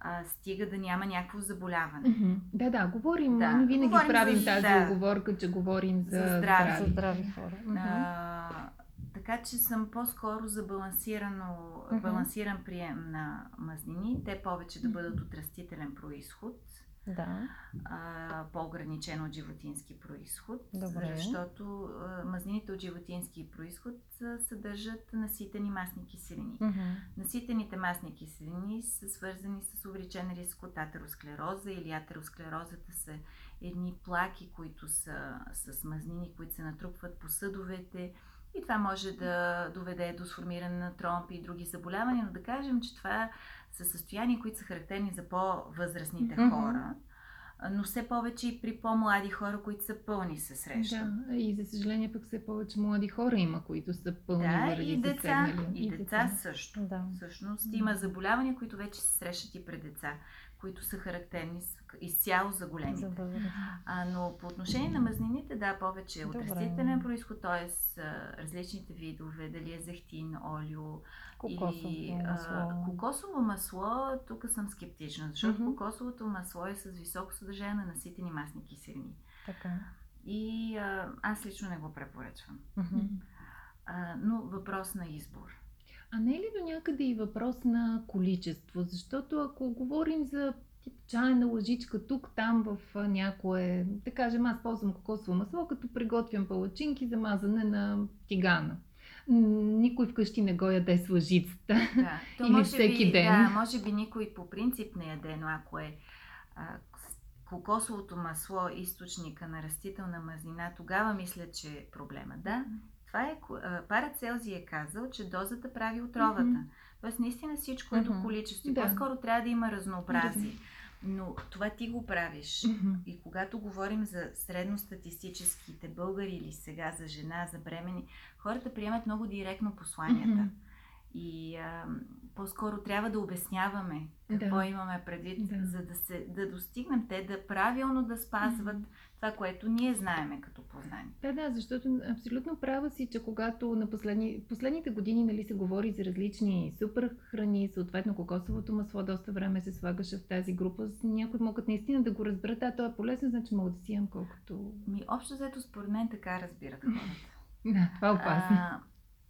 А, стига да няма някакво заболяване. Mm-hmm. Да, да, говорим. Да. Винаги говорим правим за, тази да, оговорка, че говорим за, за здрави, здрави. здрави хора. Mm-hmm. А, така че съм по-скоро за балансирано, mm-hmm. балансиран прием на мазнини. Те повече да бъдат от растителен происход. Да. А, по-ограничен от животински происход. Добре. Защото а, мазнините от животински происход а, съдържат наситени масни киселини. Mm-hmm. Наситените масни киселини са свързани с увеличен риск от атеросклероза или атеросклерозата са едни плаки, които са с мазнини, които се натрупват по съдовете и това може да доведе до сформиране на тромби и други заболявания, но да кажем, че това са състояния, които са характерни за по-възрастните mm-hmm. хора. но все повече и при по-млади хора, които са пълни се срещат. Да, и за съжаление пък все повече млади хора има, които са пълни да, и деца, засегнали. и деца също. Да. Всъщност има заболявания, които вече се срещат и при деца, които са характерни изцяло за големите. Възраст. А, но по отношение на мазнините, да, повече от Добре. растителен происход, т.е. различните видове, дали е зехтин, олио Кокосово или масло. Кокосово масло, тук съм скептична, защото Мгм. кокосовото масло е с високо съдържание на наситени масни киселини. Така. И а, аз лично не го препоръчвам. Мгм. А, но въпрос на избор. А не е ли до някъде и въпрос на количество? Защото ако говорим за тип чайна лъжичка тук, там в някое, да кажем, аз ползвам кокосово масло, като приготвям палачинки за мазане на тигана. Никой вкъщи не го яде с лъжицата. Да, то Или може всеки би, ден. Да, може би никой по принцип не яде, но ако е а, кокосовото масло източника на растителна мазнина, тогава мисля, че е проблема. Да, това е, ко- а, Парацелзи е казал, че дозата прави отровата. Мгм. Тоест наистина всичко е до Мгм. количество. Да. По-скоро трябва да има разнообразие. Но това ти го правиш. Мгм. И когато говорим за средностатистическите българи или сега за жена, за бремени, хората приемат много директно посланията. Мгм. И а, по-скоро трябва да обясняваме какво Да. имаме предвид, Да. за да, се, да достигнем те да правилно да спазват това, което ние знаеме като познание. Да, да, защото абсолютно права си, че когато на последни, последните години нали, се говори за различни супер храни, съответно кокосовото масло доста време се слагаше в тази група, някои могат наистина да го разберат, а то е полезно, значи мога да си ям колкото... Ми, общо взето, според мен така разбират хората. Да, това е опасно. А,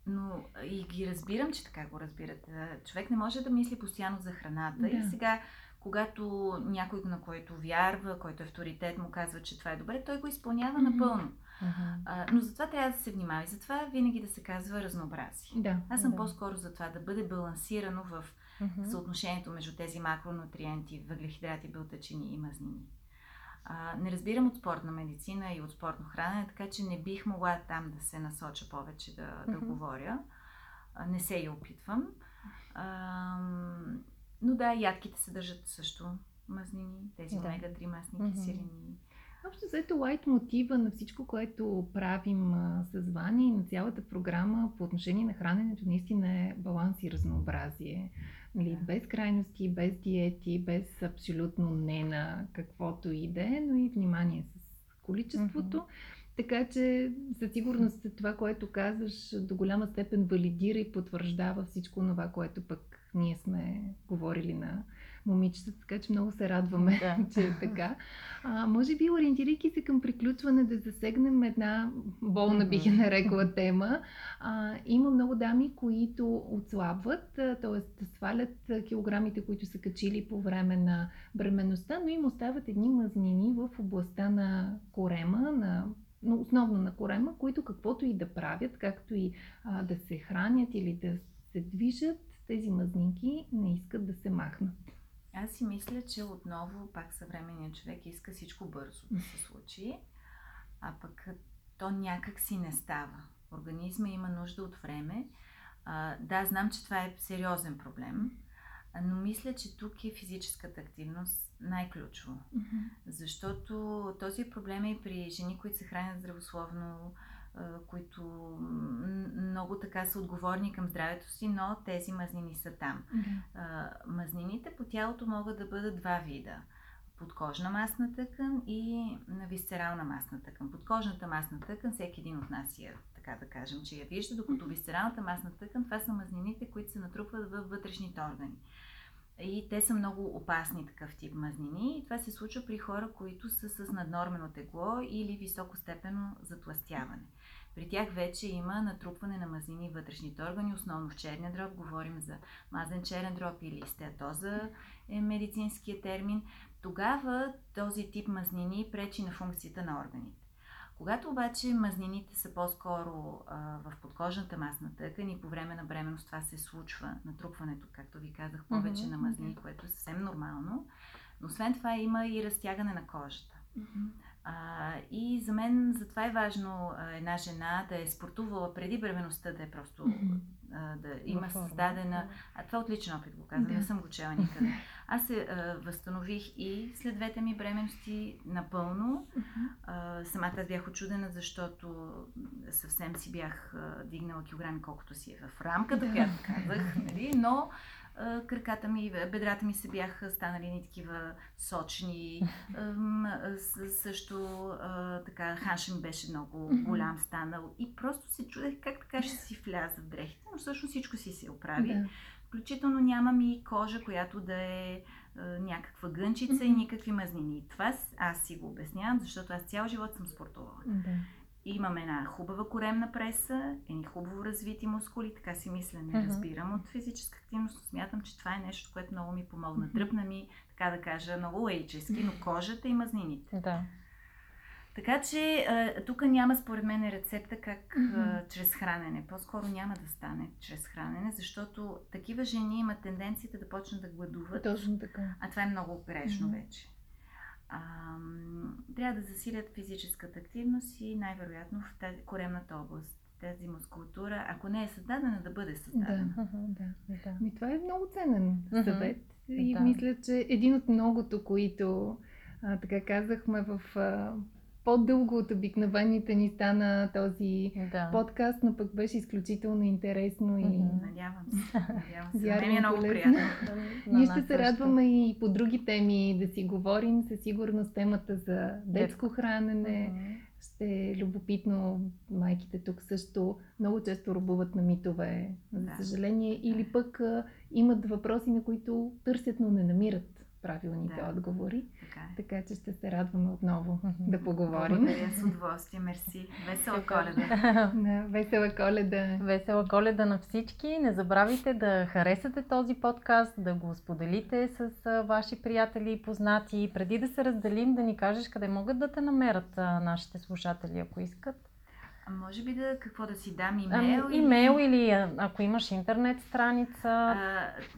но и ги разбирам, че така го разбират. А, Човек не може да мисли постоянно за храната. И Да. сега, когато някой, на който вярва, който е авторитет, му казва, че това е добре, той го изпълнява Мгм. напълно. Мгм. А, но затова трябва да се внимава. И затова винаги да се казва разнообразие. Да. Аз съм Да. по-скоро за това да бъде балансирано в Мгм. съотношението между тези макронутриенти, въглехидрати, белтъчини и мазнини. А, не разбирам от спортна медицина и от спортно хранене, така че не бих могла там да се насоча повече да, да Мгм. говоря. А, не се и опитвам. А, но да, ядките съдържат също мазнини, тези Да. омега-3 масни киселини. Общо взето лайт мотива на всичко, което правим а, с Вани и на цялата програма по отношение на храненето наистина е баланс и разнообразие. Нали, Да. Без крайности, без диети, без абсолютно не на каквото и да е, но и внимание с количеството. Така че със сигурност това, което казваш, до голяма степен валидира и потвърждава всичко това, което пък ние сме говорили на момичетата, така че много се радваме, Да. че е така. А, може би, ориентирайки се към приключване, да засегнем една болна, бих я нарекла тема. А, има много дами, които отслабват, т.е. свалят килограмите, които са качили по време на бременността, но им остават едни мазнини в областта на корема, на но основно на корема, които каквото и да правят, както и а, да се хранят или да се движат, тези мазнинки не искат да се махнат. Аз си мисля, че отново пак съвременният човек иска всичко бързо да се случи, а пък то някак си не става. Организма има нужда от време. А, да, знам, че това е сериозен проблем, но мисля, че тук е физическата активност най-ключово. Защото този проблем е и при жени, които се хранят здравословно, които много така са отговорни към здравето си, но тези мазнини са там. А, Мазнините по тялото могат да бъдат два вида. Подкожна масна тъкан и на висцерална масна тъкан. Подкожната масна тъкан, всеки един от нас я, така да кажем, че я вижда, докато висцералната масна тъкан, това са мазнините, които се натрупват във вътрешните органи. И те са много опасни такъв тип мазнини. И това се случва при хора, които са с наднормено тегло или високостепенно затластяване. При тях вече има натрупване на мазнини в вътрешните органи, основно в черния дроб. Говорим за мазен черен дроб или стеатоза е медицинския термин. Тогава този тип мазнини пречи на функцията на органите. Когато обаче мазнините са по-скоро в подкожната масна тъкан и по време на бременност това се случва, натрупването, както ви казах, повече Мгм, на мазнини, което е съвсем нормално, но освен това има и разтягане на кожата. А, и за мен затова е важно а, една жена да е спортувала преди бременността, да е просто а, да има Във създадена. А това е отличен опит го казвам, Да. не съм го чела никъде. Аз се а, възстанових и след двете ми бременности напълно. А, самата аз бях очудена, защото съвсем си бях а, дигнала килограми, колкото си е в рамката, която казах, нали? но краката ми, бедрата ми се бяха станали ни такива сочни. Също така, ханша ми беше много голям станал и просто се чудех как така ще си вляза в дрехите, но всъщност всичко си се оправи. Да. Включително нямам и кожа, която да е някаква гънчица и никакви мазнини. Това аз си го обяснявам, защото аз цял живот съм спортувала. Да. Имам една хубава коремна преса, едни хубаво развити мускули, така си мисля, не разбирам от физическа активност, но смятам, че това е нещо, което много ми помогна. Тръпна ми, така да кажа, много лейчески, но кожата и мазнините. Да. Така че тук няма според мен рецепта как чрез хранене. По-скоро няма да стане чрез хранене, защото такива жени имат тенденцията да почнат да гладуват, Точно така. а това е много грешно вече. А, м, трябва да засилят физическата активност и най-вероятно в тази коремната област. Тази мускулатура, ако не е създадена, да бъде създадена. Мгм, Да. Да. Ми, това е много ценен съвет. И Да. мисля, че един от многото, които, а, така казахме, в а, по-дълго от обикновените ни стана този Да. подкаст, но пък беше изключително интересно и. Надявам се. Надявам се. Вярвам, мен е много приятно. Ние ще се радваме и по други теми да си говорим. Със сигурност темата за детско хранене Мгм. ще е любопитно. Майките тук също много често рубуват на митове, за Да. съжаление, или пък а, имат въпроси, на които търсят, но не намират правилните Да. отговори. Така е. Така че ще се радваме отново да поговорим. Благодаря с удоволствие. Мерси. Весела коледа. На весела коледа! Весела коледа на всички! Не забравяйте да харесате този подкаст, да го споделите с ваши приятели и познати. Преди да се разделим, да ни кажеш къде могат да те намерят нашите слушатели, ако искат. Може би да какво да си дам Ами, имейл? или- имейл или а, ако имаш интернет страница. А,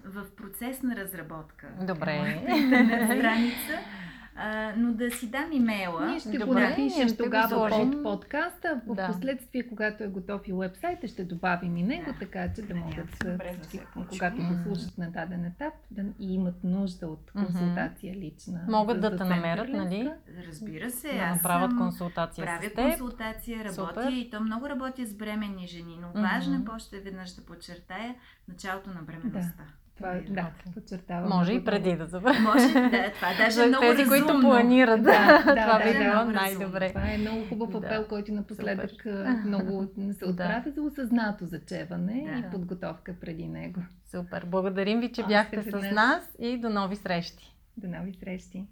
в процес на разработка. Добре. е интернет страница. А, но да си дам имейла. Ние ще го Добре, напишем ще го тогава сложим. под подкаста. В Да. последствие, когато е готов и уебсайта, ще добавим и него, Да. така че да могат добре да всички, се когато го слушат на даден етап да, и имат нужда от консултация лична. Могат да те намерят, нали? Разбира се, Да аз направят съм... консултация Правя с теб. консултация, работя Супер. и то много работя с бременни жени, но Мгм. важно е още веднъж да подчертая началото на бременността. Това, Нали? да, подчертавам. Може и преди да забравя. Може, да, това даже е За много тези, разумно. които планират. Да, да, това би да, било много разумно. най-добре. Това е много хубав Да. апел, който напоследък Супер. много се Да. отправя за осъзнато зачеване Да. и подготовка преди него. Супер. Благодарим ви, че Още бяхте с нас и до нови срещи. До нови срещи!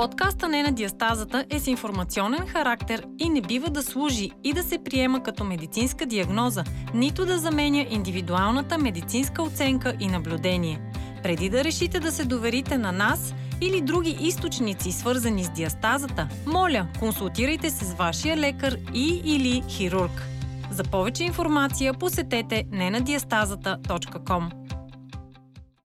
Подкаста не на диастазата е с информационен характер и не бива да служи и да се приема като медицинска диагноза, нито да заменя индивидуалната медицинска оценка и наблюдение. Преди да решите да се доверите на нас или други източници, свързани с диастазата, моля, консултирайте се с вашия лекар и или хирург. За повече информация посетете ненадиастазата.com.